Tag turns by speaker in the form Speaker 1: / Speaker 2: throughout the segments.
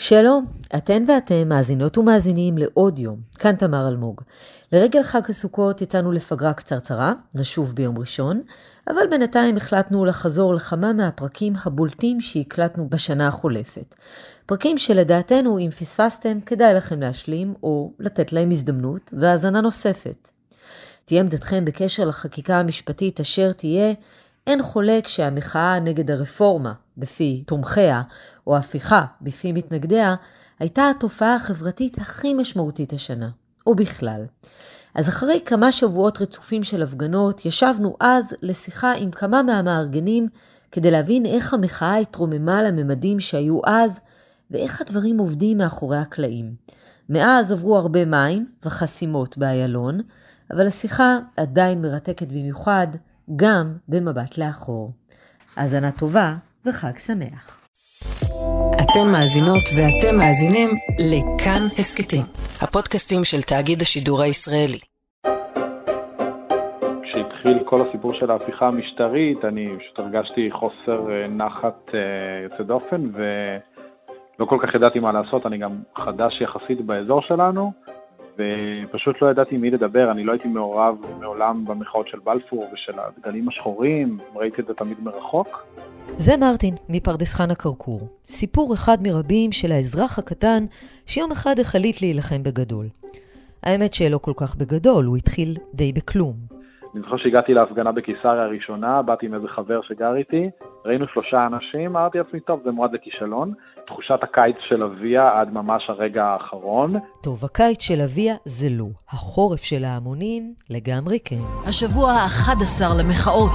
Speaker 1: שלום, אתן ואתם מאזינות ומאזינים לעוד יום, כאן תמר אלמוג. לרגל חג הסוכות יצאנו לפגרה קצרצרה, נשוב ביום ראשון, אבל בינתיים החלטנו לחזור לכמה מהפרקים הבולטים שהקלטנו בשנה החולפת. פרקים שלדעתנו, אם פספסתם, כדאי לכם להשלים או לתת להם הזדמנות והאזנה נוספת. תהיה עמדתכם בקשר לחקיקה המשפטית אשר תהיה, אין חולק שהמחאה נגד הרפורמה, בפי תומכיה, או ההפיכה, בפי מתנגדיה, הייתה התופעה החברתית הכי משמעותית השנה, או בכלל. אז אחרי כמה שבועות רצופים של הפגנות, ישבנו אז לשיחה עם כמה מהמארגנים כדי להבין איך המחאה התרוממה לממדים שהיו אז, ואיך הדברים עובדים מאחורי הקלעים. מאז עברו הרבה מים וחסימות באיילון, אבל השיחה עדיין מרתקת במיוחד, גם במבט לאחור. האזנה טובה וחג שמח.
Speaker 2: אתן מאזינות ואתם מאזינים לכאן הסכתים, הפודקאסטים של תאגיד השידור הישראלי.
Speaker 3: כשהתחיל כל הסיפור של ההפיכה המשטרית, אני פשוט הרגשתי חוסר אה, נחת אה, יוצא דופן ולא כל כך ידעתי מה לעשות, אני גם חדש יחסית באזור שלנו. ופשוט לא ידעתי עם מי לדבר, אני לא הייתי מעורב מעולם במחאות של בלפור ושל הדגלים השחורים, ראיתי את זה תמיד מרחוק.
Speaker 1: זה מרטין, מפרדס חנה כרכור. סיפור אחד מרבים של האזרח הקטן, שיום אחד החליט להילחם בגדול. האמת שלא כל כך בגדול, הוא התחיל די בכלום.
Speaker 3: אני זוכר שהגעתי להפגנה בקיסריה הראשונה, באתי עם איזה חבר שגר איתי, ראינו שלושה אנשים, אמרתי לעצמי, טוב, זה מועד לכישלון. תחושת הקיץ של אביה עד ממש הרגע האחרון.
Speaker 1: טוב, הקיץ של אביה זה לא. החורף של ההמונים לגמרי כן.
Speaker 2: השבוע ה-11 למחאות.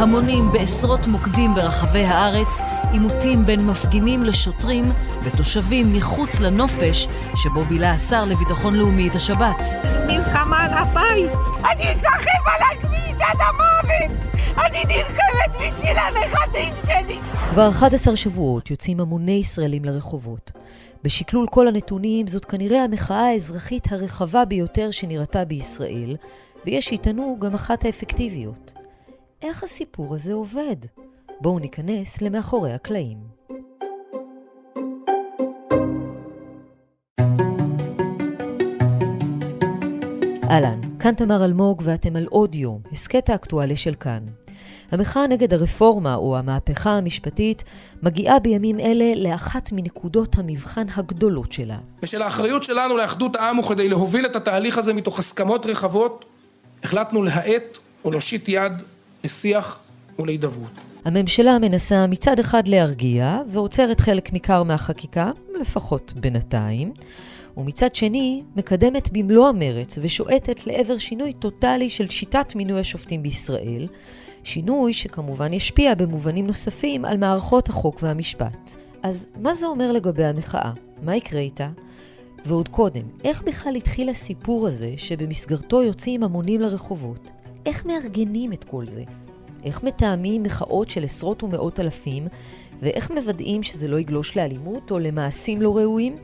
Speaker 2: המונים בעשרות מוקדים ברחבי הארץ, עימותים בין מפגינים לשוטרים ותושבים מחוץ לנופש שבו בילה השר לביטחון לאומי את השבת.
Speaker 4: נלחמה על הבית! אני אשכב על הכביש עד המוות! אני נלחמת בשביל הנכדים שלי!
Speaker 1: כבר 11 שבועות יוצאים המוני ישראלים לרחובות. בשקלול כל הנתונים, זאת כנראה המחאה האזרחית הרחבה ביותר שנראתה בישראל, ויש שיטענו גם אחת האפקטיביות. איך הסיפור הזה עובד? בואו ניכנס למאחורי הקלעים. אהלן, כאן תמר אלמוג ואתם על עוד יום, הסכת האקטואלי של כאן. המחאה נגד הרפורמה או המהפכה המשפטית מגיעה בימים אלה לאחת מנקודות המבחן הגדולות שלה.
Speaker 5: בשל האחריות שלנו לאחדות העם וכדי להוביל את התהליך הזה מתוך הסכמות רחבות, החלטנו להאט ולהושיט יד לשיח ולהידברות.
Speaker 1: הממשלה מנסה מצד אחד להרגיע ועוצרת חלק ניכר מהחקיקה, לפחות בינתיים, ומצד שני מקדמת במלוא המרץ ושועטת לעבר שינוי טוטאלי של שיטת מינוי השופטים בישראל, שינוי שכמובן ישפיע במובנים נוספים על מערכות החוק והמשפט. אז מה זה אומר לגבי המחאה? מה יקרה איתה? ועוד קודם, איך בכלל התחיל הסיפור הזה שבמסגרתו יוצאים המונים לרחובות? איך מארגנים את כל זה? איך מתאמים מחאות של עשרות ומאות אלפים, ואיך מוודאים שזה לא יגלוש לאלימות או למעשים לא ראויים?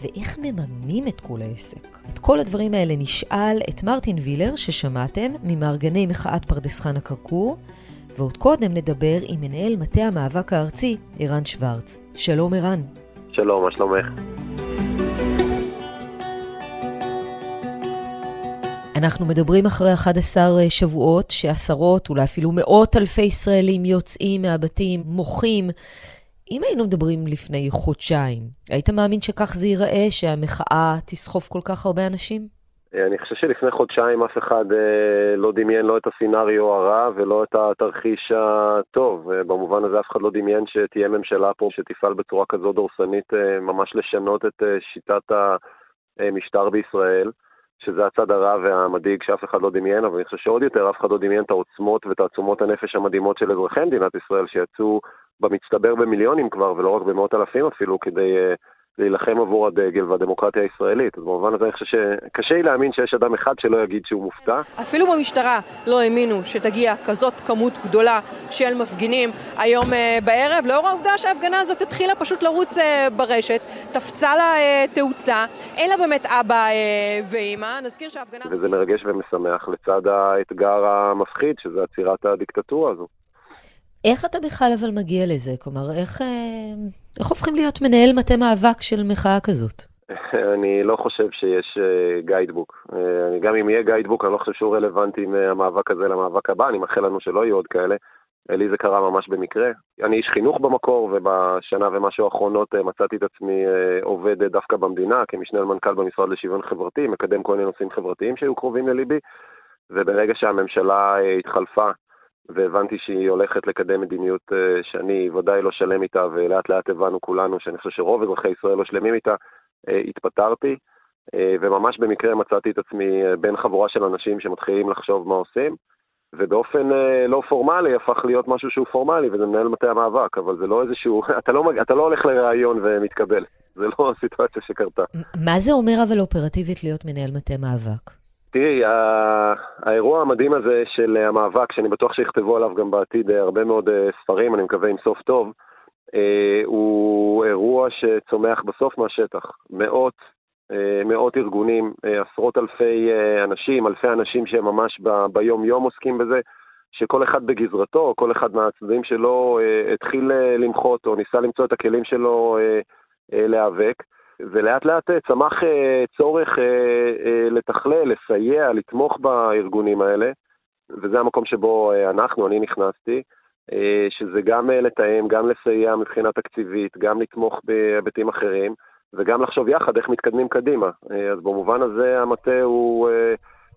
Speaker 1: ואיך מממנים את כל העסק? את כל הדברים האלה נשאל את מרטין וילר, ששמעתם, ממארגני מחאת פרדס חנה כרכור, ועוד קודם נדבר עם מנהל מטה המאבק הארצי, ערן שוורץ. שלום ערן.
Speaker 6: שלום, מה שלומך?
Speaker 1: אנחנו מדברים אחרי 11 שבועות שעשרות, אולי אפילו מאות אלפי ישראלים יוצאים מהבתים, מוחים, אם היינו מדברים לפני חודשיים, היית מאמין שכך זה ייראה, שהמחאה תסחוף כל כך הרבה אנשים?
Speaker 6: אני חושב שלפני חודשיים אף אחד אה, לא דמיין לא את הסינריו הרע ולא את התרחיש הטוב. אה, במובן הזה אף אחד לא דמיין שתהיה ממשלה פה שתפעל בצורה כזו דורסנית אה, ממש לשנות את אה, שיטת המשטר בישראל. שזה הצד הרע והמדאיג שאף אחד לא דמיין, אבל אני חושב שעוד יותר אף אחד לא דמיין את העוצמות ותעצומות הנפש המדהימות של אזרחי מדינת ישראל, שיצאו במצטבר במיליונים כבר, ולא רק במאות אלפים אפילו, כדי uh, להילחם עבור הדגל והדמוקרטיה הישראלית. אז במובן הזה אני חושב שקשה לי להאמין שיש אדם אחד שלא יגיד שהוא מופתע.
Speaker 7: אפילו במשטרה לא האמינו שתגיע כזאת כמות גדולה של מפגינים היום uh, בערב, לאור העובדה שההפגנה הזאת התחילה פשוט לרוץ uh, ברשת, תפצה לה תאוצה, אין לה באמת אבא ואימא, נזכיר שההפגנה...
Speaker 6: וזה מרגש ומשמח לצד האתגר המפחיד, שזה עצירת הדיקטטורה הזו.
Speaker 1: איך אתה בכלל אבל מגיע לזה? כלומר, איך, איך הופכים להיות מנהל מטה מאבק של מחאה כזאת?
Speaker 6: אני לא חושב שיש גיידבוק. גם אם יהיה גיידבוק, אני לא חושב שהוא רלוונטי מהמאבק הזה למאבק הבא, אני מאחל לנו שלא יהיו עוד כאלה. לי זה קרה ממש במקרה. אני איש חינוך במקור, ובשנה ומשהו האחרונות אה, מצאתי את עצמי אה, עובד דווקא במדינה, כמשנה למנכ"ל במשרד לשוויון חברתי, מקדם כל מיני נושאים חברתיים שהיו קרובים לליבי, וברגע שהממשלה אה, התחלפה, והבנתי שהיא הולכת לקדם מדיניות שאני ודאי לא שלם איתה, ולאט לאט הבנו כולנו שאני חושב שרוב אזרחי ישראל לא שלמים איתה, התפטרתי, וממש במקרה מצאתי את עצמי בין חבורה של אנשים שמתחילים לחשוב מה עושים. ובאופן אה, לא פורמלי הפך להיות משהו שהוא פורמלי, וזה מנהל מטה המאבק, אבל זה לא איזשהו, אתה לא, אתה לא הולך לראיון ומתקבל, זה לא הסיטואציה שקרתה.
Speaker 1: מה זה אומר אבל אופרטיבית להיות מנהל מטה מאבק?
Speaker 6: תראי, האירוע המדהים הזה של המאבק, שאני בטוח שיכתבו עליו גם בעתיד אה, הרבה מאוד אה, ספרים, אני מקווה עם סוף טוב, הוא אירוע שצומח בסוף מהשטח. מאות אה, מאות ארגונים, אה, עשרות אלפי אה, אנשים, אלפי אנשים שהם ממש ביום-יום עוסקים בזה, שכל אחד בגזרתו, כל אחד מהצדדים שלו התחיל למחות או ניסה למצוא את הכלים שלו להיאבק, ולאט לאט צמח צורך לתכלל, לסייע, לתמוך בארגונים האלה, וזה המקום שבו אנחנו, אני נכנסתי. שזה גם לתאם, גם לסייע מבחינה תקציבית, גם לתמוך בהיבטים אחרים. וגם לחשוב יחד איך מתקדמים קדימה. אה, אז במובן הזה המטה הוא, אה,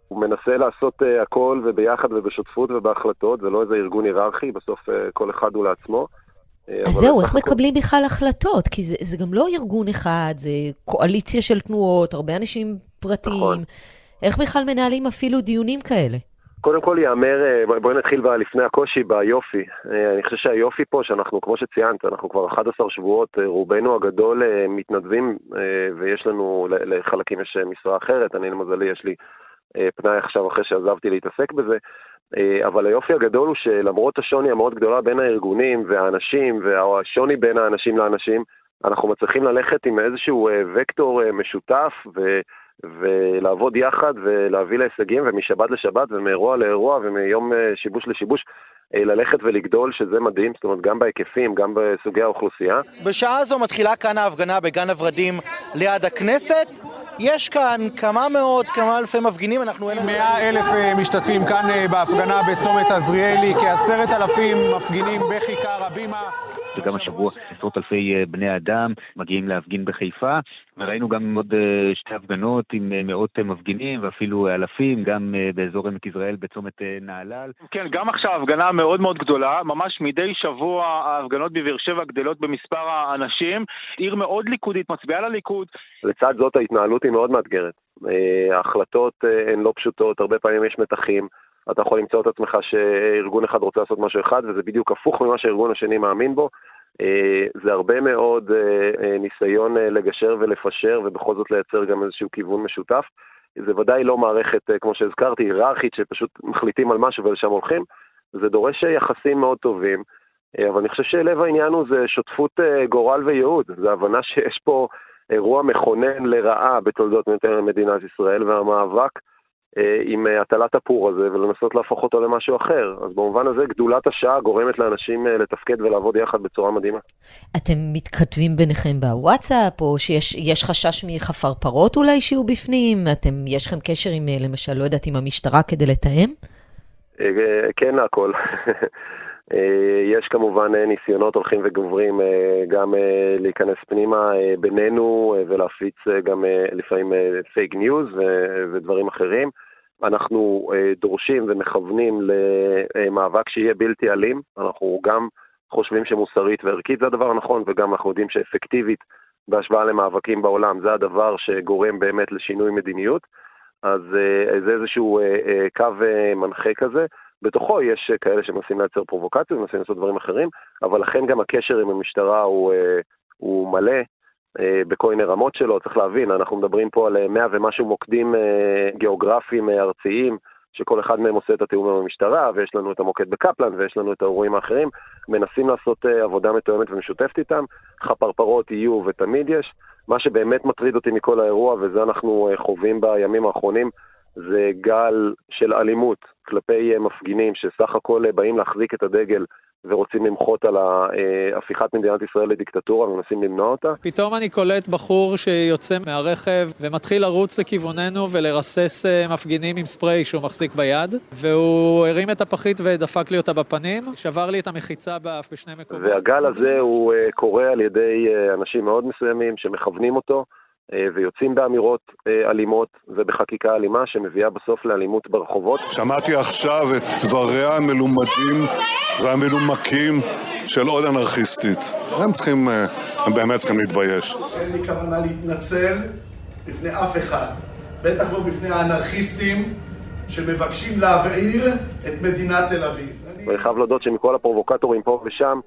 Speaker 6: הוא מנסה לעשות אה, הכל וביחד ובשותפות ובהחלטות, זה לא איזה ארגון היררכי, בסוף כל אחד הוא לעצמו.
Speaker 1: אז זהו, איך מקבלים בכלל החלטות? כי זה, זה גם לא ארגון אחד, זה קואליציה של תנועות, הרבה אנשים פרטיים. נכון. איך בכלל מנהלים אפילו דיונים כאלה?
Speaker 6: קודם כל ייאמר, אה, בואי נתחיל לפני הקושי ביופי. אה, אני חושב שהיופי פה, שאנחנו, כמו שציינת, אנחנו כבר 11 שבועות, אה, רובנו הגדול מתנדבים, ויש לנו, לחלקים יש משרה אחרת, אני למזלי, יש לי פנאי עכשיו אחרי שעזבתי להתעסק בזה, אבל היופי הגדול הוא שלמרות השוני המאוד גדולה בין הארגונים והאנשים, והשוני בין האנשים לאנשים, אנחנו מצליחים ללכת עם איזשהו וקטור משותף, ו... ולעבוד יחד ולהביא להישגים, ומשבת לשבת ומאירוע לאירוע ומיום אה, שיבוש לשיבוש, אה, ללכת ולגדול, שזה מדהים, זאת אומרת, גם בהיקפים, גם בסוגי האוכלוסייה.
Speaker 8: בשעה זו מתחילה כאן ההפגנה בגן הורדים ליד הכנסת. יש כאן כמה מאות, כמה אלפי מפגינים, אנחנו...
Speaker 9: מאה אלף אה, משתתפים כאן בהפגנה בצומת עזריאלי, כעשרת אלפים מפגינים בכיכר הבימה.
Speaker 10: וגם השבוע עשרות אלפי אה, בני אדם מגיעים להפגין בחיפה, וראינו גם עוד אה, שתי הפגנות עם אה, מאות מפגינים ואפילו אלפים, גם באזור עמק יזרעאל בצומת נהלל.
Speaker 3: כן, גם עכשיו הפגנה מאוד מאוד גדולה, ממש מדי שבוע ההפגנות בבאר שבע גדלות במספר האנשים, עיר מאוד ליכודית, מצביעה לליכוד.
Speaker 6: לצד זאת ההתנהלות היא מאוד מאתגרת. ההחלטות הן לא פשוטות, הרבה פעמים יש מתחים. אתה יכול למצוא את עצמך שארגון אחד רוצה לעשות משהו אחד, וזה בדיוק הפוך ממה שהארגון השני מאמין בו. אה, זה הרבה מאוד אה, אה, ניסיון לגשר ולפשר, ובכל זאת לייצר גם איזשהו כיוון משותף. זה ודאי לא מערכת, כמו שהזכרתי, היררכית, שפשוט מחליטים על משהו ולשם הולכים. זה דורש יחסים מאוד טובים, אבל אני חושב שלב העניין הוא זה שותפות גורל וייעוד. זה הבנה שיש פה אירוע מכונן לרעה בתולדות מדינת ישראל, והמאבק עם אה, הטלת הפור הזה ולנסות להפוך אותו למשהו אחר. אז במובן הזה גדולת השעה גורמת לאנשים אה, לתפקד ולעבוד יחד בצורה מדהימה.
Speaker 1: אתם מתכתבים ביניכם בוואטסאפ, או שיש חשש מחפרפרות אולי שיהיו בפנים? אתם, יש לכם קשר עם, למשל, לא יודעת, עם המשטרה כדי לתאם?
Speaker 6: כן, הכל. יש כמובן ניסיונות הולכים וגוברים גם להיכנס פנימה בינינו ולהפיץ גם לפעמים פייק ניוז ודברים אחרים. אנחנו דורשים ומכוונים למאבק שיהיה בלתי אלים. אנחנו גם חושבים שמוסרית וערכית זה הדבר הנכון, וגם אנחנו יודעים שאפקטיבית בהשוואה למאבקים בעולם זה הדבר שגורם באמת לשינוי מדיניות. אז זה איזשהו קו מנחה כזה. בתוכו יש כאלה שמנסים לייצר פרובוקציות, מנסים לעשות דברים אחרים, אבל לכן גם הקשר עם המשטרה הוא, אה, הוא מלא אה, בכל מיני רמות שלו. צריך להבין, אנחנו מדברים פה על מאה ומשהו מוקדים אה, גיאוגרפיים ארציים, שכל אחד מהם עושה את התיאום עם המשטרה, ויש לנו את המוקד בקפלן, ויש לנו את האירועים האחרים. מנסים לעשות עבודה מתואמת ומשותפת איתם. חפרפרות יהיו ותמיד יש. מה שבאמת מטריד אותי מכל האירוע, וזה אנחנו חווים בימים האחרונים, זה גל של אלימות כלפי אה, מפגינים שסך הכל אה, באים להחזיק את הדגל ורוצים למחות על הפיכת מדינת ישראל לדיקטטורה ומנסים למנוע אותה.
Speaker 11: פתאום אני קולט בחור שיוצא מהרכב ומתחיל לרוץ לכיווננו ולרסס מפגינים עם ספרי שהוא מחזיק ביד, והוא הרים את הפחית ודפק לי אותה בפנים, שבר לי את המחיצה באף בשני מקומות.
Speaker 6: והגל הזה הוא קורה על ידי אנשים מאוד מסוימים שמכוונים אותו. אה, ויוצאים באמירות אה, אלימות ובחקיקה אלימה שמביאה בסוף לאלימות ברחובות.
Speaker 12: שמעתי עכשיו את דבריה המלומדים והמלומקים של עוד אנרכיסטית. הם צריכים, אה, הם באמת צריכים להתבייש.
Speaker 13: אין לי כוונה להתנצל בפני אף אחד, בטח לא בפני האנרכיסטים שמבקשים להבעיר את מדינת תל אביב.
Speaker 6: ואני חייב להודות שמכל הפרובוקטורים פה ושם,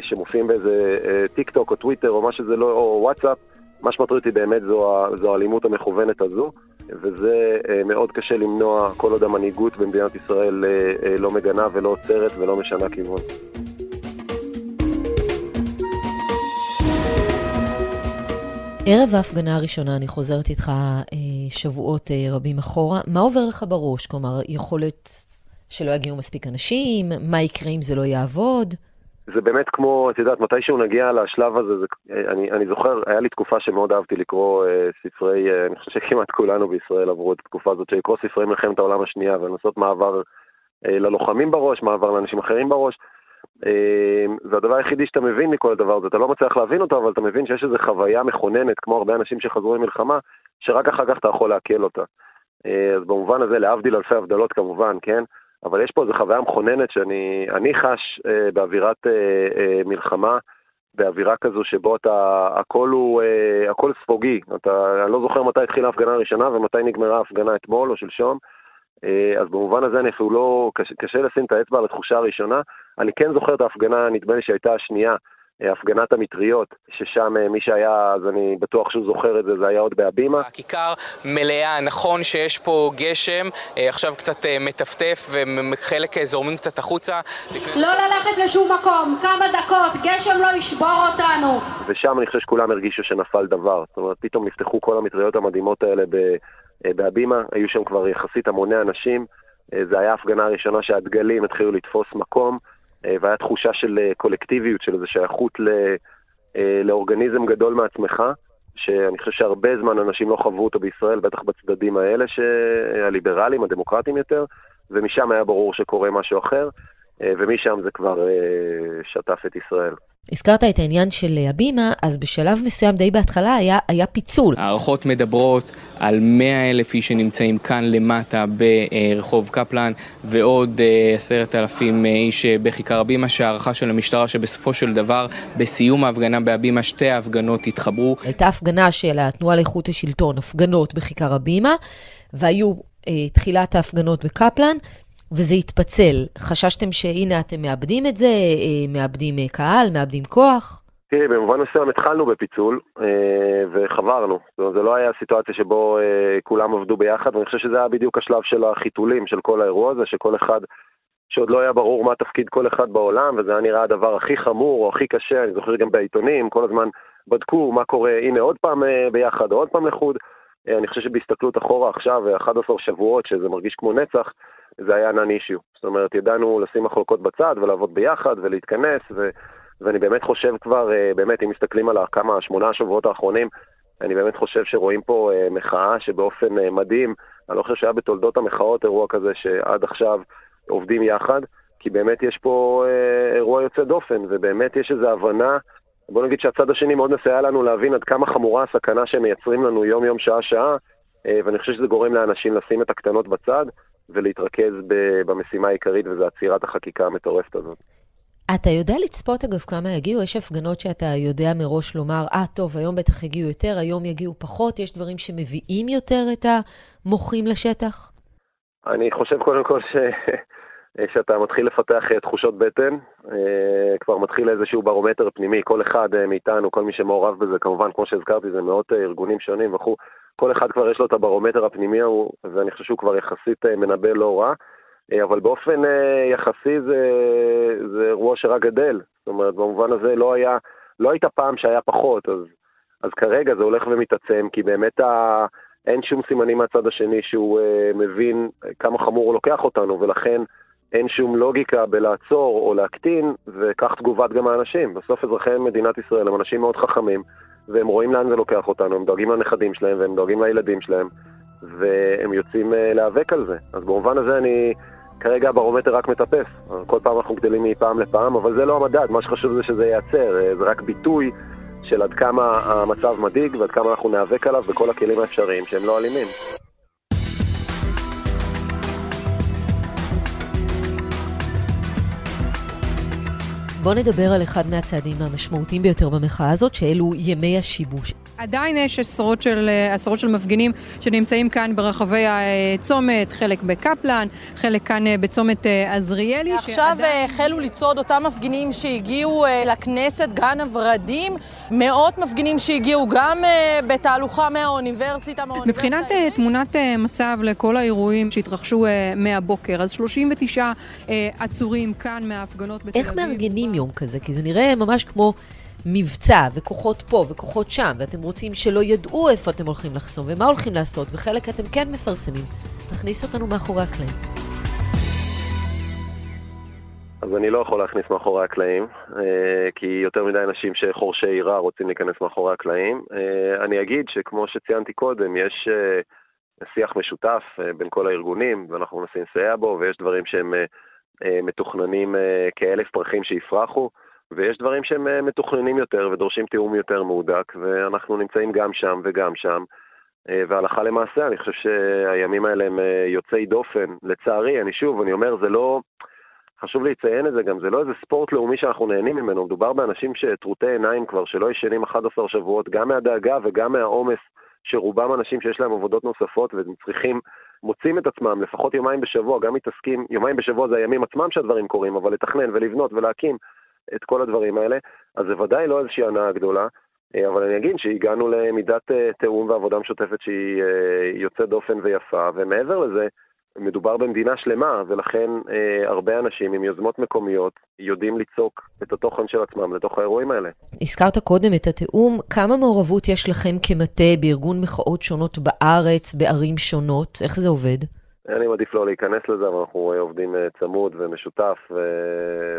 Speaker 6: שמופיעים באיזה טיק טוק או טוויטר או מה שזה לא, או וואטסאפ, מה שמטריד אותי באמת זו, זו האלימות המכוונת הזו, וזה אה, מאוד קשה למנוע כל עוד המנהיגות במדינת ישראל אה, אה, לא מגנה ולא עוצרת ולא משנה כיוון.
Speaker 1: ערב ההפגנה הראשונה, אני חוזרת איתך שבועות רבים אחורה, מה עובר לך בראש? כלומר, יכול להיות שלא יגיעו מספיק אנשים? מה יקרה אם זה לא יעבוד?
Speaker 6: זה באמת כמו, את יודעת, מתישהו נגיע לשלב הזה, זה, אני, אני זוכר, היה לי תקופה שמאוד אהבתי לקרוא אה, ספרי, אה, אני חושב שכמעט כולנו בישראל עברו את התקופה הזאת של לקרוא ספרי מלחמת העולם השנייה ולנסות מעבר אה, ללוחמים בראש, מעבר לאנשים אחרים בראש. אה, והדבר היחידי שאתה מבין מכל הדבר הזה, אתה לא מצליח להבין אותו, אבל אתה מבין שיש איזו חוויה מכוננת, כמו הרבה אנשים שחזרו ממלחמה, שרק אחר כך אתה יכול לעכל אותה. אה, אז במובן הזה, להבדיל אלפי הבדלות כמובן, כן? אבל יש פה איזו חוויה מכוננת שאני חש אה, באווירת אה, אה, מלחמה, באווירה כזו שבו אתה, הכל הוא, אה, הכל ספוגי. אתה, אני לא זוכר מתי התחילה ההפגנה הראשונה ומתי נגמרה ההפגנה אתמול או שלשום. אה, אז במובן הזה אני אפילו לא, קשה, קשה לשים את האצבע על התחושה הראשונה. אני כן זוכר את ההפגנה, נדמה לי שהייתה השנייה, הפגנת המטריות, ששם אה, מי שהיה, אז אני בטוח שהוא זוכר את זה, זה היה עוד בהבימה.
Speaker 14: הכיכר מלאה, נכון שיש פה גשם, אה, עכשיו קצת אה, מטפטף וחלק זורמים קצת החוצה.
Speaker 15: לא ללכת לשום מקום, כמה דקות, גשם לא ישבור אותנו.
Speaker 6: ושם אני חושב שכולם הרגישו שנפל דבר. זאת אומרת, פתאום נפתחו כל המטריות המדהימות האלה בהבימה, היו שם כבר יחסית המוני אנשים. זה היה ההפגנה הראשונה שהדגלים התחילו לתפוס מקום. אה, והיה תחושה של אה, קולקטיביות, של איזו שייכות אה, לאורגניזם גדול מעצמך, שאני חושב שהרבה זמן אנשים לא חוו אותו בישראל, בטח בצדדים האלה, הליברליים, הדמוקרטיים יותר, ומשם היה ברור שקורה משהו אחר, ומשם זה כבר שטף את ישראל.
Speaker 1: הזכרת את העניין של הבימה, אז בשלב מסוים, די בהתחלה, היה, היה פיצול.
Speaker 14: הערכות מדברות על 100 אלף איש שנמצאים כאן למטה ברחוב קפלן, ועוד אה, עשרת אלפים אה, איש אה, בכיכר הבימה, שהערכה של המשטרה שבסופו של דבר, בסיום ההפגנה בהבימה, שתי ההפגנות התחברו.
Speaker 1: הייתה הפגנה של התנועה לאיכות השלטון, הפגנות בכיכר הבימה, והיו אה, תחילת ההפגנות בקפלן. וזה התפצל. חששתם שהנה אתם מאבדים את זה, אה, מאבדים אה, קהל, מאבדים כוח?
Speaker 6: תראי, במובן מסוים התחלנו בפיצול אה, וחברנו. זאת אומרת, זה לא היה סיטואציה שבו כולם עבדו ביחד, ואני חושב שזה היה בדיוק השלב של החיתולים של כל האירוע הזה, שכל אחד, שעוד לא היה ברור מה תפקיד כל אחד בעולם, וזה היה נראה הדבר הכי חמור או הכי קשה, אני זוכר גם בעיתונים, כל הזמן בדקו מה קורה, הנה עוד פעם ביחד עוד פעם לחוד. אני חושב שבהסתכלות אחורה עכשיו, 11 שבועות, שזה מרגיש כמו נצח, זה היה נאן אישיו. זאת אומרת, ידענו לשים מחלוקות בצד ולעבוד ביחד ולהתכנס, ו, ואני באמת חושב כבר, אה, באמת, אם מסתכלים על כמה, שמונה השבועות האחרונים, אני באמת חושב שרואים פה אה, מחאה שבאופן אה, מדהים, אני לא חושב שהיה בתולדות המחאות אירוע כזה שעד עכשיו עובדים יחד, כי באמת יש פה אירוע יוצא דופן, ובאמת יש איזו הבנה, בוא נגיד שהצד השני מאוד מסייע לנו להבין עד כמה חמורה הסכנה שהם מייצרים לנו יום-יום, שעה-שעה, ואני חושב שזה גורם לאנשים לשים את הקטנות בצד. ולהתרכז במשימה העיקרית, וזה עצירת החקיקה המטורפת הזאת.
Speaker 1: אתה יודע לצפות, אגב, כמה יגיעו? יש הפגנות שאתה יודע מראש לומר, אה, ah, טוב, היום בטח יגיעו יותר, היום יגיעו פחות, יש דברים שמביאים יותר את המוחים לשטח?
Speaker 6: אני חושב קודם כל ש... שאתה מתחיל לפתח אה, תחושות בטן, אה, כבר מתחיל איזשהו ברומטר פנימי, כל אחד אה, מאיתנו, כל מי שמעורב בזה, כמובן, כמו שהזכרתי, זה מאות ארגונים שונים וכו', כל אחד כבר יש לו את הברומטר הפנימי ההוא, ואני חושב שהוא כבר יחסית מנבא לא רע, אבל באופן יחסי זה, זה אירוע שרק גדל, זאת אומרת, במובן הזה לא היה, לא הייתה פעם שהיה פחות, אז, אז כרגע זה הולך ומתעצם, כי באמת ה... אין שום סימנים מהצד השני שהוא uh, מבין כמה חמור הוא לוקח אותנו, ולכן אין שום לוגיקה בלעצור או להקטין, וכך תגובת גם האנשים. בסוף אזרחי מדינת ישראל הם אנשים מאוד חכמים, והם רואים לאן זה לוקח אותנו, הם דואגים לנכדים שלהם והם דואגים לילדים שלהם, והם יוצאים אה, להיאבק על זה. אז במובן הזה אני, כרגע הברומטר רק מטפס. כל פעם אנחנו גדלים מפעם לפעם, אבל זה לא המדד, מה שחשוב זה שזה ייעצר, אה, זה רק ביטוי של עד כמה המצב מדאיג ועד כמה אנחנו ניאבק עליו בכל הכלים האפשריים שהם לא אלימים.
Speaker 1: בואו נדבר על אחד מהצעדים המשמעותיים ביותר במחאה הזאת, שאלו ימי השיבוש.
Speaker 7: עדיין יש עשרות של, עשרות של מפגינים שנמצאים כאן ברחבי הצומת, חלק בקפלן, חלק כאן בצומת עזריאלי.
Speaker 16: עכשיו שעדיין... החלו לצעוד אותם מפגינים שהגיעו לכנסת, גן הוורדים, מאות מפגינים שהגיעו גם בתהלוכה מהאוניברסיטה.
Speaker 7: מבחינת תמונת מצב לכל האירועים שהתרחשו מהבוקר, אז 39 עצורים כאן מההפגנות בתל
Speaker 1: אביב. איך מארגנים יום כזה? כי זה נראה ממש כמו... מבצע, וכוחות פה, וכוחות שם, ואתם רוצים שלא ידעו איפה אתם הולכים לחסום, ומה הולכים לעשות, וחלק אתם כן מפרסמים. תכניס אותנו מאחורי הקלעים.
Speaker 6: אז אני לא יכול להכניס מאחורי הקלעים, כי יותר מדי אנשים שחורשי עירה רוצים להיכנס מאחורי הקלעים. אני אגיד שכמו שציינתי קודם, יש שיח משותף בין כל הארגונים, ואנחנו מנסים לסייע בו, ויש דברים שהם מתוכננים כאלף פרחים שיפרחו. ויש דברים שהם אה, מתוכננים יותר ודורשים תיאום יותר מהודק, ואנחנו נמצאים גם שם וגם שם. אה, והלכה למעשה, אני חושב שהימים האלה הם אה, יוצאי דופן. לצערי, אני שוב, אני אומר, זה לא... חשוב לציין את זה גם, זה לא איזה ספורט לאומי שאנחנו נהנים ממנו, מדובר באנשים שטרוטי עיניים כבר, שלא ישנים 11 שבועות, גם מהדאגה וגם מהעומס, שרובם אנשים שיש להם עבודות נוספות והם צריכים, מוצאים את עצמם לפחות יומיים בשבוע, גם מתעסקים, יומיים בשבוע זה הימים עצמם שהדברים קורים, אבל לתכנן ולבנות ולהקים את כל הדברים האלה, אז זה ודאי לא איזושהי הנאה גדולה, אה, אבל אני אגיד שהגענו למידת אה, תיאום ועבודה משותפת שהיא אה, יוצאת דופן ויפה, ומעבר לזה, מדובר במדינה שלמה, ולכן אה, הרבה אנשים עם יוזמות מקומיות יודעים ליצוק את התוכן של עצמם לתוך האירועים האלה.
Speaker 1: הזכרת קודם את התיאום, כמה מעורבות יש לכם כמטה בארגון מחאות שונות בארץ, בערים שונות? איך זה עובד?
Speaker 6: אני מעדיף לא להיכנס לזה, אבל אנחנו עובדים אה, צמוד ומשותף ו...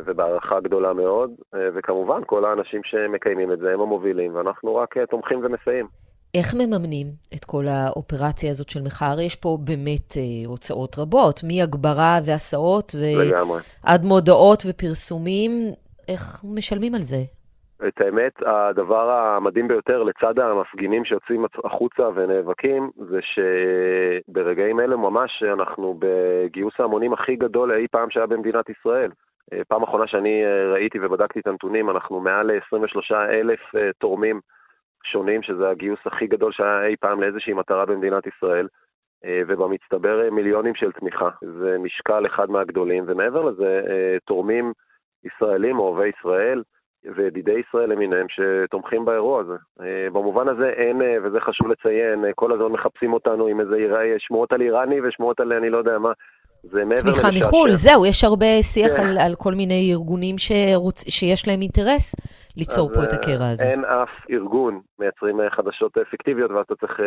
Speaker 6: ובהערכה גדולה מאוד, אה, וכמובן כל האנשים שמקיימים את זה הם המובילים, ואנחנו רק אה, תומכים ומסייעים.
Speaker 1: איך מממנים את כל האופרציה הזאת של מחאה? הרי יש פה באמת אה, הוצאות רבות, מהגברה והסעות ועד מודעות ופרסומים. איך משלמים על זה?
Speaker 6: את האמת, הדבר המדהים ביותר לצד המפגינים שיוצאים החוצה ונאבקים, זה שברגעים אלה ממש אנחנו בגיוס ההמונים הכי גדול אי פעם שהיה במדינת ישראל. פעם אחרונה שאני ראיתי ובדקתי את הנתונים, אנחנו מעל 23 אלף תורמים שונים, שזה הגיוס הכי גדול שהיה אי פעם לאיזושהי מטרה במדינת ישראל, ובמצטבר מיליונים של תמיכה. זה משקל אחד מהגדולים, ומעבר לזה, תורמים ישראלים, אוהבי ישראל, וידידי ישראל למיניהם שתומכים באירוע הזה. אה, במובן הזה אין, אה, וזה חשוב לציין, אה, כל הזמן מחפשים אותנו עם איזה שמועות על איראני ושמועות על אני לא יודע מה. זה מעבר
Speaker 1: תמיכה מחו"ל, זהו, יש הרבה שיח כן. על, על כל מיני ארגונים שרוצ... שיש להם אינטרס ליצור פה את הקרע הזה.
Speaker 6: אין אף ארגון מייצרים חדשות פיקטיביות ואתה צריך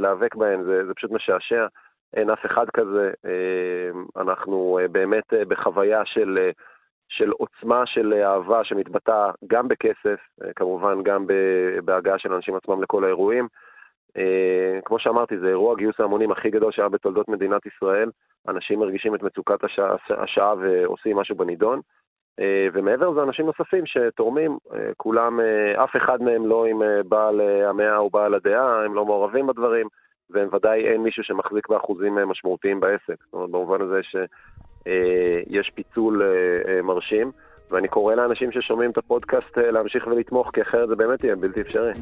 Speaker 6: להיאבק בהן, זה, זה פשוט משעשע. אין אף אחד כזה. אנחנו באמת בחוויה של... של עוצמה של אהבה שמתבטאה גם בכסף, אה, כמובן גם בהגעה של אנשים עצמם לכל האירועים. אה, כמו שאמרתי, זה אירוע גיוס ההמונים הכי גדול שהיה בתולדות מדינת ישראל. אנשים מרגישים את מצוקת השעה, השעה ועושים משהו בנידון. אה, ומעבר לזה אנשים נוספים שתורמים, כולם, אף אחד מהם לא עם בעל המאה או בעל הדעה, הם לא מעורבים בדברים, והם ודאי אין מישהו שמחזיק באחוזים משמעותיים בעסק. זאת אומרת, במובן הזה ש... אה, יש פיצול אה, אה, מרשים, ואני קורא לאנשים ששומעים את הפודקאסט להמשיך ולתמוך, כי אחרת זה באמת יהיה בלתי אפשרי.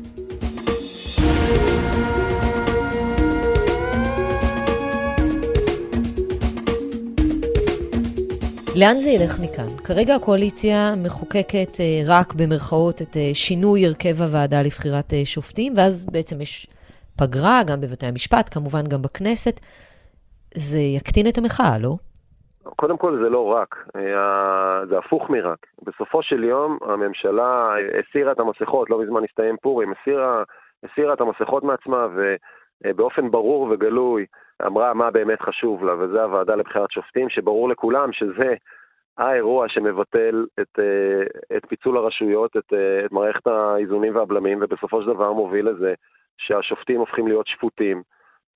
Speaker 1: לאן זה ילך מכאן? כרגע הקואליציה מחוקקת רק במרכאות את שינוי הרכב הוועדה לבחירת שופטים, ואז בעצם יש פגרה גם בבתי המשפט, כמובן גם בכנסת. זה יקטין את המחאה, לא?
Speaker 6: קודם כל זה לא רק, אה, זה הפוך מרק. בסופו של יום הממשלה הסירה את המסכות, לא מזמן הסתיים פורים, הסירה, הסירה את המסכות מעצמה ובאופן ברור וגלוי אמרה מה באמת חשוב לה, וזה הוועדה לבחירת שופטים, שברור לכולם שזה האירוע שמבטל את, את פיצול הרשויות, את, את מערכת האיזונים והבלמים, ובסופו של דבר מוביל לזה שהשופטים הופכים להיות שפוטים.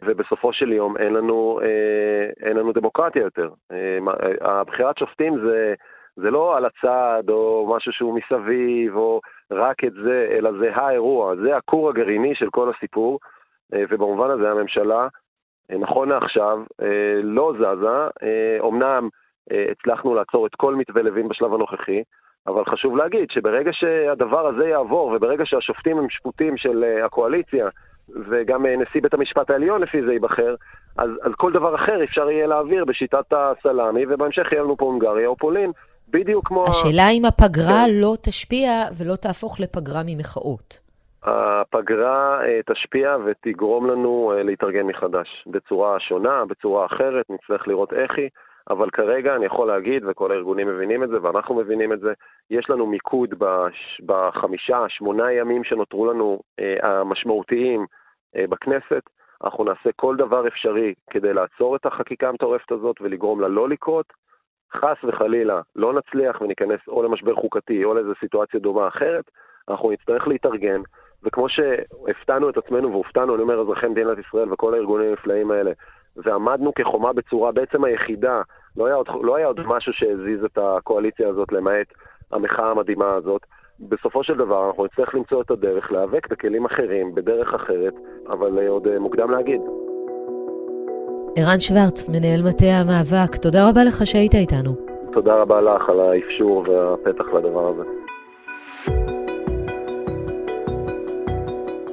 Speaker 6: ובסופו של יום אין לנו, אה, אין לנו דמוקרטיה יותר. אה, הבחירת שופטים זה, זה לא על הצד או משהו שהוא מסביב או רק את זה, אלא זה האירוע, זה הכור הגרעיני של כל הסיפור, אה, ובמובן הזה הממשלה, אה, נכון לעכשיו, אה, לא זזה, אה, אמנם אה, הצלחנו לעצור את כל מתווה לוין בשלב הנוכחי, אבל חשוב להגיד שברגע שהדבר הזה יעבור וברגע שהשופטים הם שפוטים של אה, הקואליציה, וגם אה, נשיא בית המשפט העליון לפי זה ייבחר, אז, אז כל דבר אחר אפשר יהיה להעביר בשיטת הסלאמי, ובהמשך יהיה לנו פה הונגריה או פולין, בדיוק כמו...
Speaker 1: השאלה אם הפגרה כן. לא תשפיע ולא תהפוך לפגרה ממחאות.
Speaker 6: הפגרה אה, תשפיע ותגרום לנו אה, להתארגן מחדש, בצורה שונה, בצורה אחרת, נצטרך לראות איך היא. אבל כרגע אני יכול להגיד, וכל הארגונים מבינים את זה, ואנחנו מבינים את זה, יש לנו מיקוד בחמישה, שמונה ימים שנותרו לנו אה, המשמעותיים בכנסת. אנחנו נעשה כל דבר אפשרי כדי לעצור את החקיקה המטורפת הזאת ולגרום לה לא לקרות. חס וחלילה לא נצליח וניכנס או למשבר חוקתי או לאיזו סיטואציה דומה אחרת, אנחנו נצטרך להתארגן, וכמו שהפתענו את עצמנו והופתענו, אני אומר, אזרחי מדינת ישראל וכל הארגונים הנפלאים האלה, ועמדנו כחומה בצורה בעצם היחידה, לא היה, עוד, לא היה עוד משהו שהזיז את הקואליציה הזאת למעט המחאה המדהימה הזאת. בסופו של דבר אנחנו נצטרך למצוא את הדרך להיאבק בכלים אחרים, בדרך אחרת, אבל אה, עוד אה, מוקדם להגיד.
Speaker 1: ערן שוורץ, מנהל מטה המאבק, תודה רבה לך שהיית איתנו.
Speaker 6: תודה רבה לך על האפשור והפתח לדבר הזה.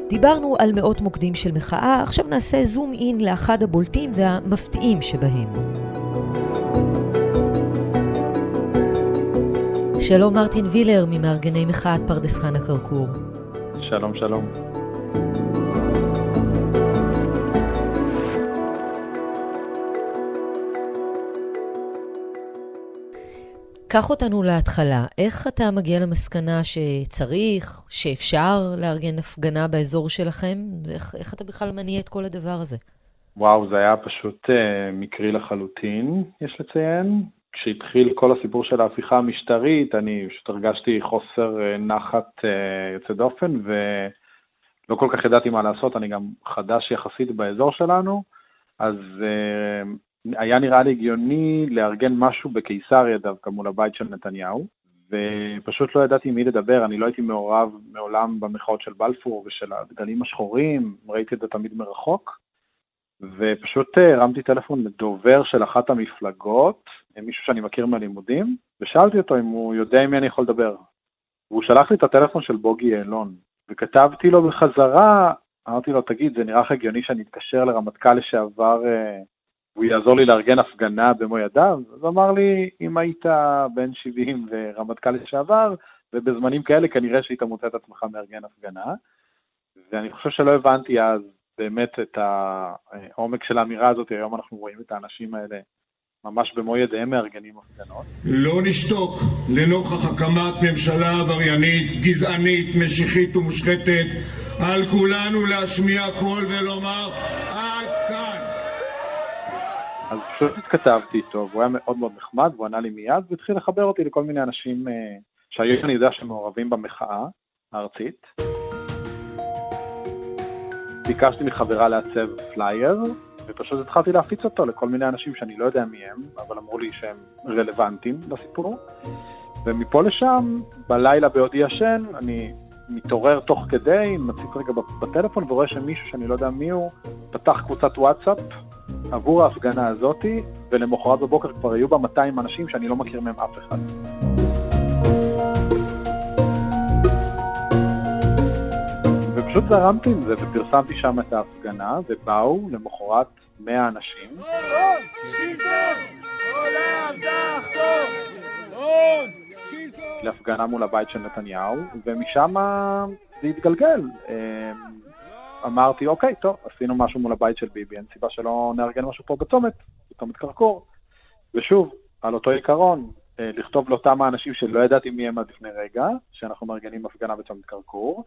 Speaker 1: דיברנו על מאות מוקדים של מחאה, עכשיו נעשה זום אין לאחד הבולטים והמפתיעים שבהם. שלום מרטין וילר ממארגני מחאת פרדס חנה כרכור.
Speaker 3: שלום, שלום.
Speaker 1: קח אותנו להתחלה. איך אתה מגיע למסקנה שצריך, שאפשר לארגן הפגנה באזור שלכם? איך, איך אתה בכלל מניע את כל הדבר הזה?
Speaker 3: וואו, זה היה פשוט uh, מקרי לחלוטין, יש לציין. כשהתחיל כל הסיפור של ההפיכה המשטרית, אני פשוט הרגשתי חוסר uh, נחת uh, יוצא דופן, ולא כל כך ידעתי מה לעשות, אני גם חדש יחסית באזור שלנו, אז uh, היה נראה לי הגיוני לארגן משהו בקיסריה דווקא מול הבית של נתניהו, ופשוט לא ידעתי עם מי לדבר, אני לא הייתי מעורב מעולם במחאות של בלפור ושל הדגלים השחורים, ראיתי את זה תמיד מרחוק, ופשוט אה, הרמתי טלפון לדובר של אחת המפלגות, מישהו שאני מכיר מהלימודים, ושאלתי אותו אם הוא יודע עם מי אני יכול לדבר. והוא שלח לי את הטלפון של בוגי יעלון, וכתבתי לו בחזרה, אמרתי לו, תגיד, זה נראה לך הגיוני שאני אתקשר לרמטכ"ל לשעבר אה, והוא יעזור לי לארגן הפגנה במו ידיו? אז הוא אמר לי, אם היית בן 70 ורמטכ"ל לשעבר, ובזמנים כאלה כנראה שהיית מוצא את עצמך מארגן הפגנה. ואני חושב שלא הבנתי אז באמת את העומק של האמירה הזאת, היום אנחנו רואים את האנשים האלה ממש במו ידיהם מארגנים הפגנות.
Speaker 17: לא נשתוק לנוכח הקמת ממשלה עבריינית, גזענית, משיחית ומושחתת. על כולנו להשמיע קול ולומר כאן.
Speaker 3: אז פשוט התכתבתי איתו, והוא היה מאוד מאוד נחמד, והוא ענה לי מיד, והתחיל לחבר אותי לכל מיני אנשים אה, שהיום אני יודע שמעורבים במחאה הארצית. ביקשתי מחברה לעצב פלייר, ופשוט התחלתי להפיץ אותו לכל מיני אנשים שאני לא יודע מי הם, אבל אמרו לי שהם רלוונטיים לסיפור. ומפה לשם, בלילה בעודי ישן, אני מתעורר תוך כדי, מציץ רגע בטלפון ורואה שמישהו שאני לא יודע מי הוא, פתח קבוצת וואטסאפ עבור ההפגנה הזאתי, ולמחרת בבוקר כבר היו בה 200 אנשים שאני לא מכיר מהם אף אחד. ופשוט זרמתי עם זה ופרסמתי שם את ההפגנה, ובאו למחרת 100 אנשים. להפגנה מול הבית של נתניהו, ומשם זה התגלגל. אמרתי, אוקיי, טוב, עשינו משהו מול הבית של ביבי, אין סיבה שלא נארגן משהו פה בצומת, בצומת קרקור. ושוב, על אותו עיקרון, אה, לכתוב לאותם האנשים שלא ידעתי מי הם עד לפני רגע, שאנחנו מארגנים הפגנה בצומת קרקור,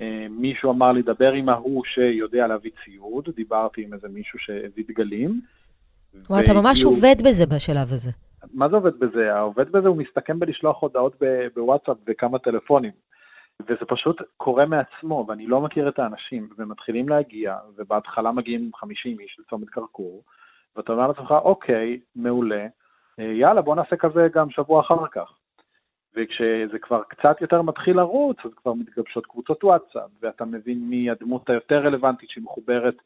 Speaker 3: אה, מישהו אמר לי, דבר עם ההוא שיודע להביא ציוד, דיברתי עם איזה מישהו שהביא דגלים.
Speaker 1: וואי, אתה ממש עובד בזה בשלב הזה.
Speaker 3: מה זה עובד בזה? העובד בזה הוא מסתכם בלשלוח הודעות בוואטסאפ וכמה טלפונים. וזה פשוט קורה מעצמו, ואני לא מכיר את האנשים, ומתחילים להגיע, ובהתחלה מגיעים 50 איש לצומת כרכור, ואתה אומר לעצמך, אוקיי, מעולה, אה, יאללה, בוא נעשה כזה גם שבוע אחר כך. וכשזה כבר קצת יותר מתחיל לרוץ, אז כבר מתגבשות קבוצות וואטסאפ, ואתה מבין מי הדמות היותר רלוונטית שהיא מחוברת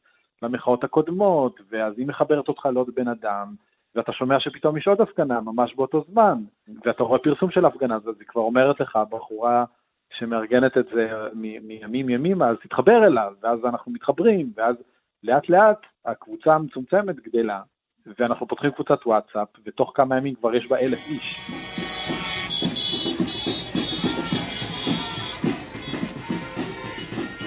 Speaker 3: למחאות הקודמות, ואז היא מחברת אותך לעוד בן אדם, ואתה שומע שפתאום יש עוד הפגנה ממש באותו זמן, ואתה רואה פרסום של הפגנה, אז היא כבר אומרת לך, בחורה שמארגנת את זה מימים ימימה, אז תתחבר אליו, ואז אנחנו מתחברים, ואז לאט לאט הקבוצה המצומצמת גדלה, ואנחנו פותחים קבוצת וואטסאפ, ותוך כמה ימים כבר יש בה אלף איש.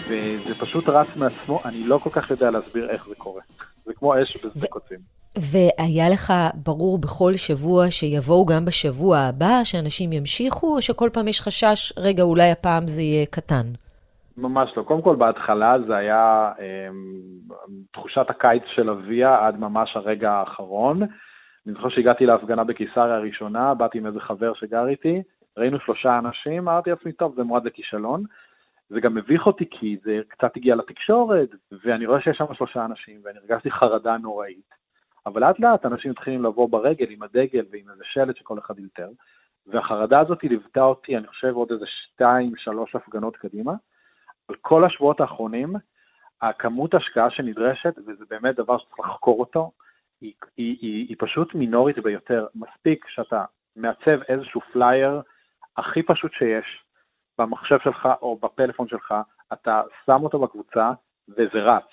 Speaker 3: וזה פשוט רץ מעצמו, אני לא כל כך יודע להסביר איך זה קורה. זה כמו אש בשדה קוצים.
Speaker 1: והיה לך ברור בכל שבוע שיבואו גם בשבוע הבא, שאנשים ימשיכו, או שכל פעם יש חשש, רגע, אולי הפעם זה יהיה קטן?
Speaker 3: ממש לא. קודם כל, בהתחלה זה היה אה, תחושת הקיץ של אביה עד ממש הרגע האחרון. אני זוכר שהגעתי להפגנה בקיסריה הראשונה, באתי עם איזה חבר שגר איתי, ראינו שלושה אנשים, אמרתי לעצמי, טוב, זה מועד לכישלון. זה גם מביך אותי כי זה קצת הגיע לתקשורת, ואני רואה שיש שם שלושה אנשים, ואני הרגשתי חרדה נוראית. אבל לאט לאט אנשים מתחילים לבוא ברגל עם הדגל ועם איזה שלט שכל אחד ילתר, והחרדה הזאת ליוותה אותי, אני חושב, עוד איזה שתיים, שלוש הפגנות קדימה. על כל השבועות האחרונים, הכמות השקעה שנדרשת, וזה באמת דבר שצריך לחקור אותו, היא, היא, היא, היא פשוט מינורית ביותר. מספיק שאתה מעצב איזשהו פלייר הכי פשוט שיש, במחשב שלך או בפלאפון שלך, אתה שם אותו בקבוצה וזה רץ.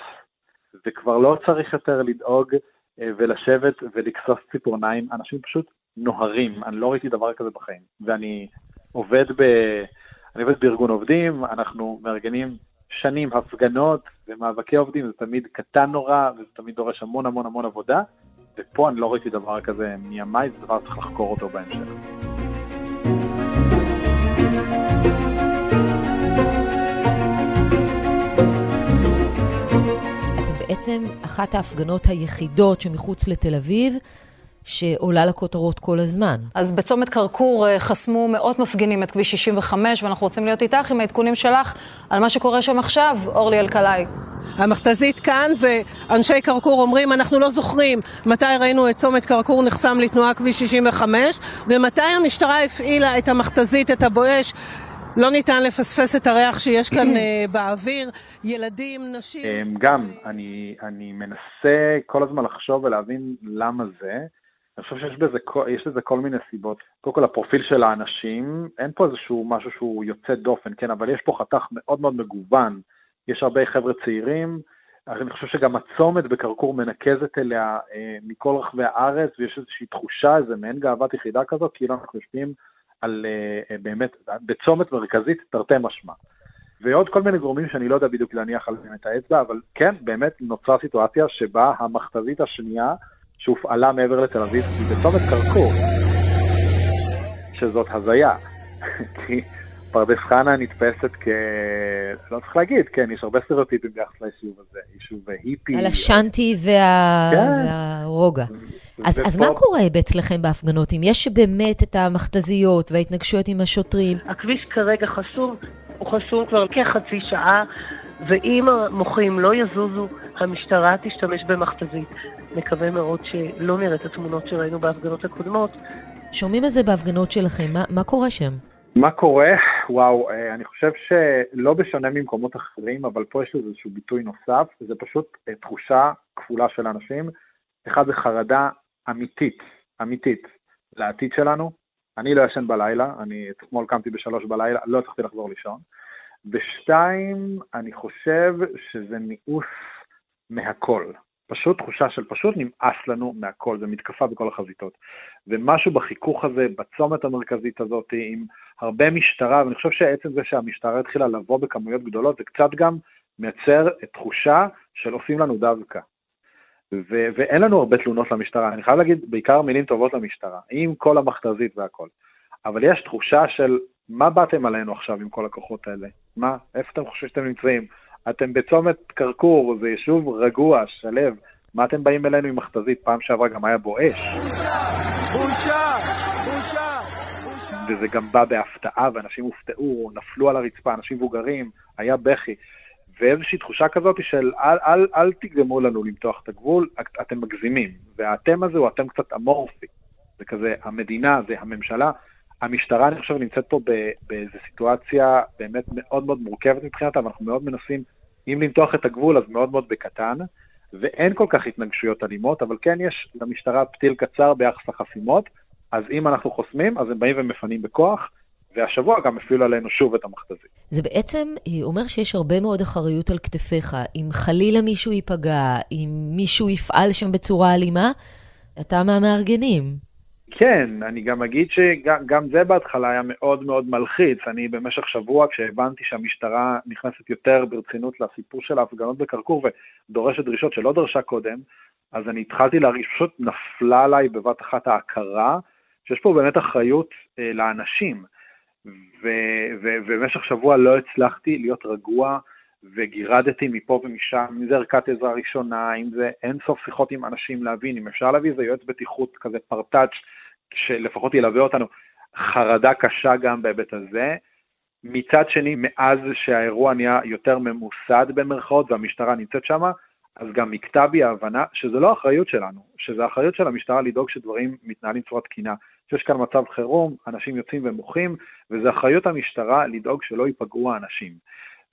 Speaker 3: וכבר לא צריך יותר לדאוג ולשבת ולכסוס ציפורניים, אנשים פשוט נוהרים, אני לא ראיתי דבר כזה בחיים. ואני עובד, ב... אני עובד בארגון עובדים, אנחנו מארגנים שנים הפגנות ומאבקי עובדים, זה תמיד קטן נורא וזה תמיד דורש המון המון המון עבודה, ופה אני לא ראיתי דבר כזה מימיי, זה דבר שצריך לחקור אותו בהמשך.
Speaker 1: בעצם אחת ההפגנות היחידות שמחוץ לתל אביב, שעולה לכותרות כל הזמן.
Speaker 18: אז בצומת כרכור אה, חסמו מאות מפגינים את כביש 65, ואנחנו רוצים להיות איתך עם העדכונים שלך על מה שקורה שם עכשיו, אורלי אלקלעי.
Speaker 19: המכתזית כאן, ואנשי כרכור אומרים, אנחנו לא זוכרים מתי ראינו את צומת כרכור נחסם לתנועה כביש 65, ומתי המשטרה הפעילה את המכתזית, את הבואש, לא ניתן לפספס את הריח שיש כאן uh, באוויר, ילדים, נשים.
Speaker 3: אמ, גם, אני, אני מנסה כל הזמן לחשוב ולהבין למה זה. אני חושב שיש בזה, יש לזה כל מיני סיבות. קודם כל, הפרופיל של האנשים, אין פה איזשהו משהו שהוא יוצא דופן, כן, אבל יש פה חתך מאוד מאוד מגוון. יש הרבה חבר'ה צעירים, אני חושב שגם הצומת בכרכור מנקזת אליה אה, מכל רחבי הארץ, ויש איזושהי תחושה, איזה מעין גאוות יחידה כזאת, כאילו אנחנו יושבים על אה, אה, באמת, בצומת מרכזית תרתי משמע. ועוד כל מיני גורמים שאני לא יודע בדיוק להניח עליהם את האצבע, אבל כן, באמת נוצרה סיטואציה שבה המכתזית השנייה שהופעלה מעבר לתל אביב היא בצומת כרכור, שזאת הזיה. כי פרדס חנה נתפסת כ... לא צריך להגיד, כן, יש הרבה סטריאוטיפים ביחס ליישוב הזה, יישוב היפי.
Speaker 1: על השאנטי וה... כן. והרוגע. אז, אז מה קורה אצלכם בהפגנות? אם יש באמת את המכתזיות וההתנגשויות עם השוטרים?
Speaker 20: הכביש כרגע חסום, הוא חסום כבר כחצי שעה, ואם המוחים לא יזוזו, המשטרה תשתמש במכתזית. נקווה מאוד שלא נראה את התמונות שראינו בהפגנות הקודמות.
Speaker 1: שומעים על זה בהפגנות שלכם, מה, מה קורה שם?
Speaker 3: מה קורה? וואו, אה, אני חושב שלא בשונה ממקומות אחרים, אבל פה יש לזה איזשהו ביטוי נוסף, זה פשוט אה, תחושה כפולה של אנשים. אחד זה חרדה אמיתית, אמיתית, לעתיד שלנו. אני לא ישן בלילה, אני אתמול קמתי בשלוש בלילה, לא הצלחתי לחזור לישון. ושתיים, אני חושב שזה מיאוס מהכל. פשוט תחושה של פשוט נמאס לנו מהכל, זה מתקפה בכל החזיתות. ומשהו בחיכוך הזה, בצומת המרכזית הזאת, עם הרבה משטרה, ואני חושב שעצם זה שהמשטרה התחילה לבוא בכמויות גדולות, זה קצת גם מייצר תחושה של עושים לנו דווקא. ו- ואין לנו הרבה תלונות למשטרה, אני חייב להגיד בעיקר מילים טובות למשטרה, עם כל המכתזית והכל. אבל יש תחושה של מה באתם עלינו עכשיו עם כל הכוחות האלה? מה? איפה אתם חושבים שאתם נמצאים? אתם בצומת כרכור, זה יישוב רגוע, שלו. מה אתם באים אלינו עם מכתזית? פעם שעברה גם היה בו אש. בושה! בושה! וזה גם בא בהפתעה, ואנשים הופתעו, נפלו על הרצפה, אנשים מבוגרים, היה בכי. ואיזושהי תחושה כזאת של אל, אל, אל תגרמו לנו למתוח את הגבול, אתם מגזימים. והאתם הזה הוא אתם קצת אמורפי. זה כזה, המדינה, זה הממשלה. המשטרה, אני חושב, נמצאת פה באיזו סיטואציה באמת מאוד מאוד מורכבת מבחינתה, ואנחנו מאוד מנסים, אם למתוח את הגבול, אז מאוד מאוד בקטן, ואין כל כך התנגשויות אלימות, אבל כן יש למשטרה פתיל קצר ביחס לחסימות, אז אם אנחנו חוסמים, אז הם באים ומפנים בכוח, והשבוע גם הפעילו עלינו שוב את המכתזית.
Speaker 1: זה בעצם אה, אומר שיש הרבה מאוד אחריות על כתפיך. אם חלילה מישהו ייפגע, אם מישהו יפעל שם בצורה אלימה, אתה מהמארגנים.
Speaker 3: כן, אני גם אגיד שגם זה בהתחלה היה מאוד מאוד מלחיץ. אני במשך שבוע, כשהבנתי שהמשטרה נכנסת יותר ברצינות לסיפור של ההפגנות בכרכור ודורשת דרישות שלא דרשה קודם, אז אני התחלתי להרגיש, פשוט נפלה עליי בבת אחת ההכרה שיש פה באמת אחריות אה, לאנשים. ובמשך שבוע לא הצלחתי להיות רגוע וגירדתי מפה ומשם, אם זה ערכת עזרה ראשונה, אם זה אין סוף שיחות עם אנשים להבין, אם אפשר להביא איזה יועץ בטיחות כזה פרטאץ' שלפחות ילווה אותנו, חרדה קשה גם בהיבט הזה. מצד שני, מאז שהאירוע נהיה יותר ממוסד במרכאות והמשטרה נמצאת שם, אז גם נקטע בי ההבנה שזה לא אחריות שלנו, שזה אחריות של המשטרה לדאוג שדברים מתנהלים בצורה תקינה. שיש כאן מצב חירום, אנשים יוצאים ומוחים, וזה אחריות המשטרה לדאוג שלא ייפגעו האנשים.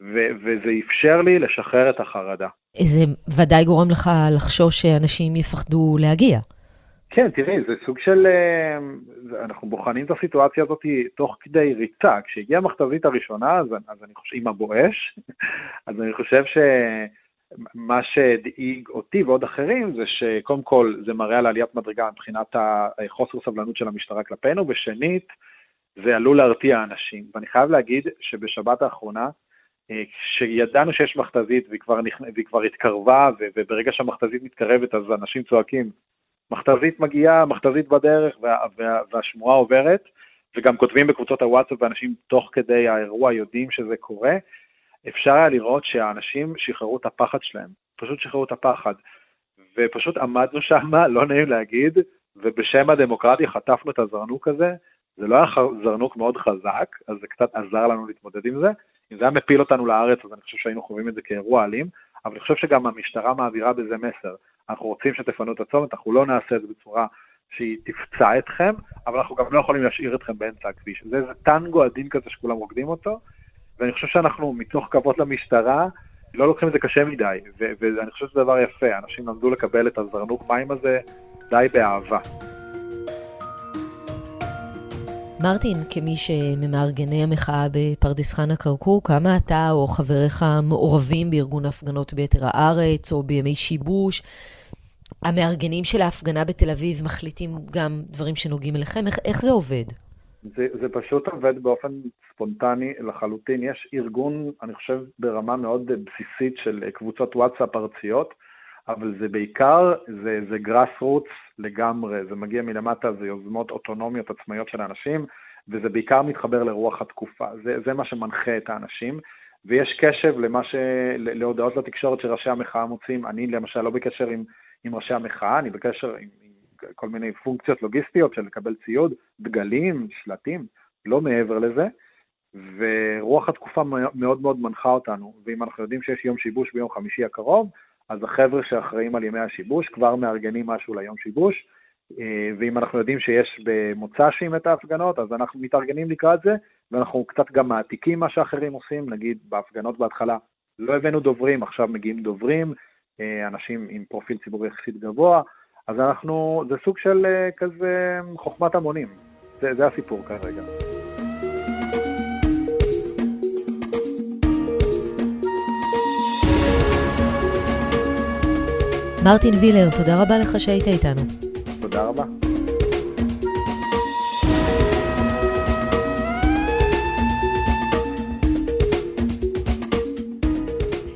Speaker 3: ו- וזה אפשר לי לשחרר את החרדה.
Speaker 1: זה ודאי גורם לך לחשוש שאנשים יפחדו להגיע.
Speaker 3: כן, תראי, זה סוג של... אה, אנחנו בוחנים את הסיטואציה הזאת תוך כדי ריצה. כשהגיעה המכתזית הראשונה, אז, אז אני חושב, עם הבואש, אז אני חושב ש... מה שהדאיג אותי ועוד אחרים זה שקודם כל זה מראה על עליית מדרגה מבחינת החוסר סבלנות של המשטרה כלפינו, ושנית, זה עלול להרתיע אנשים. ואני חייב להגיד שבשבת האחרונה, כשידענו שיש מכתזית והיא כבר, נכ... והיא כבר התקרבה, וברגע שהמכתזית מתקרבת אז אנשים צועקים, מכתזית מגיעה, מכתזית בדרך, וה... וה... והשמועה עוברת, וגם כותבים בקבוצות הוואטסאפ ואנשים תוך כדי האירוע יודעים שזה קורה, אפשר היה לראות שהאנשים שחררו את הפחד שלהם, פשוט שחררו את הפחד. ופשוט עמדנו שם, לא נעים להגיד, ובשם הדמוקרטיה חטפנו את הזרנוק הזה. זה לא היה זרנוק מאוד חזק, אז זה קצת עזר לנו להתמודד עם זה. אם זה היה מפיל אותנו לארץ, אז אני חושב שהיינו חווים את זה כאירוע אלים, אבל אני חושב שגם המשטרה מעבירה בזה מסר. אנחנו רוצים שתפנו את הצומת, אנחנו לא נעשה את זה בצורה שהיא תפצע אתכם, אבל אנחנו גם לא יכולים להשאיר אתכם באמצע הכביש. זה איזה טנגו עדין כזה שכולם רוקדים אותו, ואני חושב שאנחנו, מתוך כבוד למשטרה, לא לוקחים את זה קשה מדי, ואני חושב שזה דבר יפה, אנשים למדו לקבל את הזרנוק מים הזה די באהבה.
Speaker 1: מרטין, כמי שממארגני המחאה בפרדס חנה כרכור, כמה אתה או חבריך מעורבים בארגון הפגנות ביתר הארץ או בימי שיבוש? המארגנים של ההפגנה בתל אביב מחליטים גם דברים שנוגעים אליכם? איך, איך זה עובד?
Speaker 3: זה, זה פשוט עובד באופן ספונטני לחלוטין. יש ארגון, אני חושב, ברמה מאוד בסיסית של קבוצות וואטסאפ ארציות, אבל זה בעיקר, זה, זה גראס רוץ לגמרי, זה מגיע מלמטה, זה יוזמות אוטונומיות עצמאיות של האנשים, וזה בעיקר מתחבר לרוח התקופה. זה, זה מה שמנחה את האנשים. ויש קשב למה ש... להודעות לתקשורת שראשי המחאה מוצאים. אני למשל לא בקשר עם, עם ראשי המחאה, אני בקשר עם, עם כל מיני פונקציות לוגיסטיות של לקבל ציוד, דגלים, שלטים, לא מעבר לזה. ורוח התקופה מאוד מאוד מנחה אותנו, ואם אנחנו יודעים שיש יום שיבוש ביום חמישי הקרוב, אז החבר'ה שאחראים על ימי השיבוש כבר מארגנים משהו ליום שיבוש, אה, ואם אנחנו יודעים שיש במוצ"שים את ההפגנות, אז אנחנו מתארגנים לקראת זה, ואנחנו קצת גם מעתיקים מה שאחרים עושים, נגיד בהפגנות בהתחלה לא הבאנו דוברים, עכשיו מגיעים דוברים, אה, אנשים עם פרופיל ציבורי יחסית גבוה, אז אנחנו, זה סוג של אה, כזה חוכמת המונים, זה, זה הסיפור כרגע.
Speaker 1: מרטין וילר, תודה רבה לך שהיית איתנו.
Speaker 3: תודה רבה.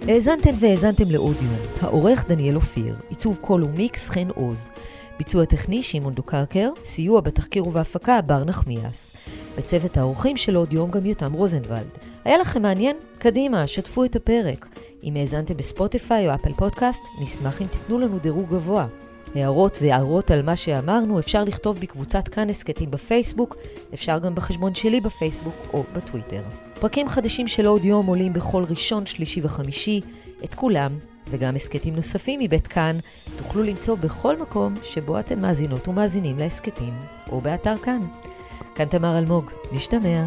Speaker 1: האזנתם והאזנתם לאודיו, העורך דניאל אופיר, עיצוב קול ומיקס חן עוז, ביצוע טכני שמעון דוקרקר, סיוע בתחקיר ובהפקה בר נחמיאס. בצוות האורחים של עוד יום גם יותם רוזנבלד. היה לכם מעניין? קדימה, שתפו את הפרק. אם האזנתם בספוטיפיי או אפל פודקאסט, נשמח אם תיתנו לנו דירוג גבוה. הערות והערות על מה שאמרנו אפשר לכתוב בקבוצת כאן הסכתים בפייסבוק, אפשר גם בחשבון שלי בפייסבוק או בטוויטר. פרקים חדשים של עוד יום עולים בכל ראשון, שלישי וחמישי, את כולם, וגם הסכתים נוספים מבית כאן, תוכלו למצוא בכל מקום שבו אתן מאזינות ומאזינים להסכתים, או באתר כאן. כאן תמר אלמוג, נשתמע.